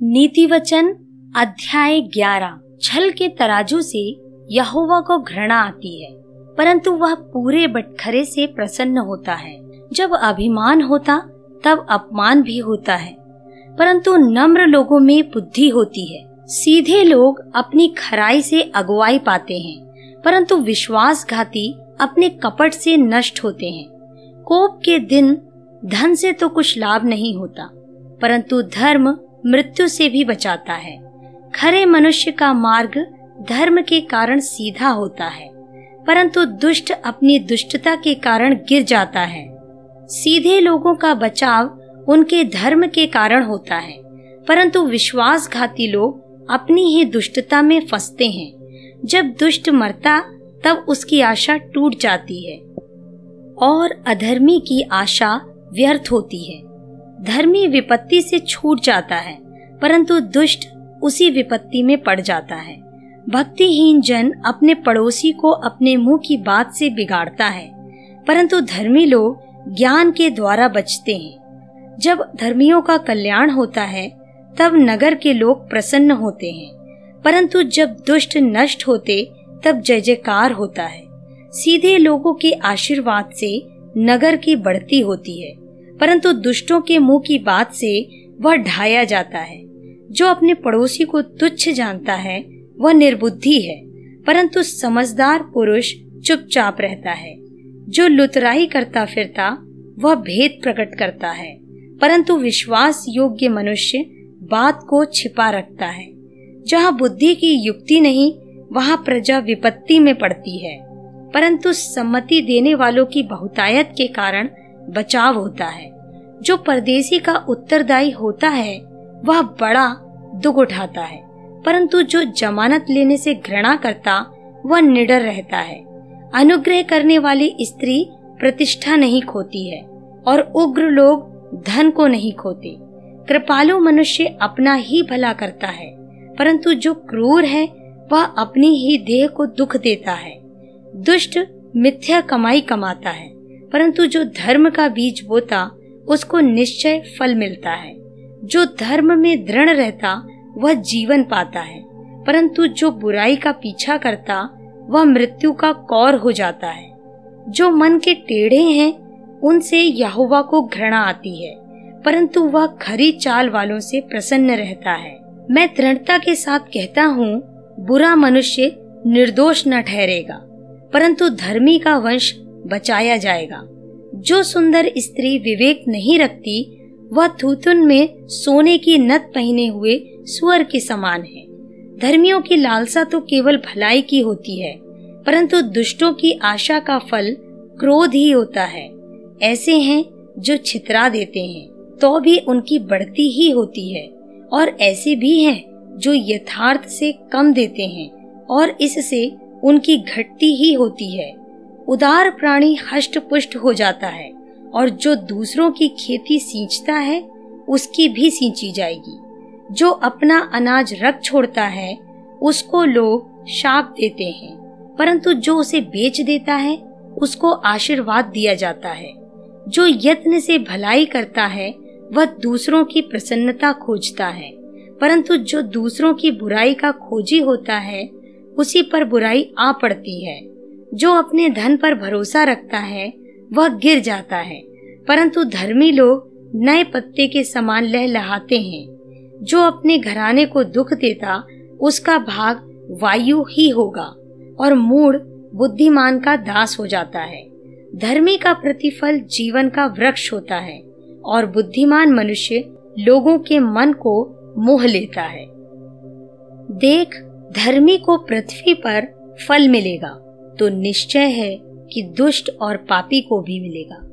नीति वचन अध्याय ग्यारह। छल के तराजू से यहोवा को घृणा आती है, परंतु वह पूरे बटखरे से प्रसन्न होता है। जब अभिमान होता, तब अपमान भी होता है, परंतु नम्र लोगों में बुद्धि होती है। सीधे लोग अपनी खराई से अगुवाई पाते हैं, परंतु विश्वासघाती अपने कपट से नष्ट होते हैं। कोप के दिन धन से तो कुछ लाभ नहीं होता, परंतु धर्म मृत्यु से भी बचाता है। खरे मनुष्य का मार्ग धर्म के कारण सीधा होता है, परंतु दुष्ट अपनी दुष्टता के कारण गिर जाता है। सीधे लोगों का बचाव उनके धर्म के कारण होता है, परंतु विश्वासघाती लोग अपनी ही दुष्टता में फंसते हैं। जब दुष्ट मरता, तब उसकी आशा टूट जाती है और अधर्मी की आशा व्यर्थ होती है। धर्मी विपत्ति से छूट जाता है, परंतु दुष्ट उसी विपत्ति में पड़ जाता है। भक्तिहीन जन अपने पड़ोसी को अपने मुँह की बात से बिगाड़ता है, परंतु धर्मी लोग ज्ञान के द्वारा बचते हैं। जब धर्मियों का कल्याण होता है, तब नगर के लोग प्रसन्न होते हैं, परंतु जब दुष्ट नष्ट होते, तब जय जयकार होता है। सीधे लोगों के आशीर्वाद से नगर की बढ़ती होती है। परंतु दुष्टों के मुँह की बात से वह ढाया जाता है। जो अपने पड़ोसी को तुच्छ जानता है, वह निर्बुद्धि है, परंतु समझदार पुरुष चुपचाप रहता है। जो लुतराई करता फिरता, वह भेद प्रकट करता है, परंतु विश्वास योग्य मनुष्य बात को छिपा रखता है। जहाँ बुद्धि की युक्ति नहीं, वहाँ प्रजा विपत्ति में पड़ती है। परंतु सम्मति देने वालों की बहुतायत के कारण बचाव होता है। जो परदेसी का उत्तरदायी होता है, वह बड़ा दुख उठाता है। परंतु जो जमानत लेने से घृणा करता, वह निडर रहता है। अनुग्रह करने वाली स्त्री प्रतिष्ठा नहीं खोती है और उग्र लोग धन को नहीं खोते। कृपालु मनुष्य अपना ही भला करता है, परंतु जो क्रूर है, वह अपनी ही देह को दुख देता है। दुष्ट मिथ्या कमाई कमाता है। परंतु जो धर्म का बीज बोता, उसको निश्चय फल मिलता है। जो धर्म में दृढ़ रहता, वह जीवन पाता है। परंतु जो बुराई का पीछा करता, वह मृत्यु का कौर हो जाता है। जो मन के टेढ़े हैं, उनसे यहोवा को घृणा आती है। परंतु वह खरी चाल वालों से प्रसन्न रहता है। मैं दृढ़ता के साथ कहता हूँ, बुरा मनुष्य निर्दोष न ठहरेगा। परंतु धर्मी का वंश बचाया जाएगा। जो सुंदर स्त्री विवेक नहीं रखती, वह थूथुन में सोने की नत पहने हुए सुअर के समान है। धर्मियों की लालसा तो केवल भलाई की होती है, परंतु दुष्टों की आशा का फल क्रोध ही होता है। ऐसे हैं जो छितरा देते हैं तो भी उनकी बढ़ती ही होती है, और ऐसे भी हैं जो यथार्थ से कम देते हैं, और इससे उनकी घटती ही होती है। उदार प्राणी हष्ट पुष्ट हो जाता है और जो दूसरों की खेती सींचता है, उसकी भी सींची जाएगी। जो अपना अनाज रख छोड़ता है, उसको लोग शाप देते हैं, परंतु जो उसे बेच देता है, उसको आशीर्वाद दिया जाता है। जो यत्न से भलाई करता है, वह दूसरों की प्रसन्नता खोजता है, परंतु जो दूसरों की बुराई का खोजी होता है, उसी पर बुराई आ पड़ती है। जो अपने धन पर भरोसा रखता है, वह गिर जाता है। परंतु धर्मी लोग नए पत्ते के समान लहलहाते हैं। जो अपने घराने को दुख देता, उसका भाग वायु ही होगा और मूड बुद्धिमान का दास हो जाता है। धर्मी का प्रतिफल जीवन का वृक्ष होता है और बुद्धिमान मनुष्य लोगों के मन को मोह लेता है। देख, धर्मी को पृथ्वी पर फल मिलेगा। तो निश्चय है कि दुष्ट और पापी को भी मिलेगा।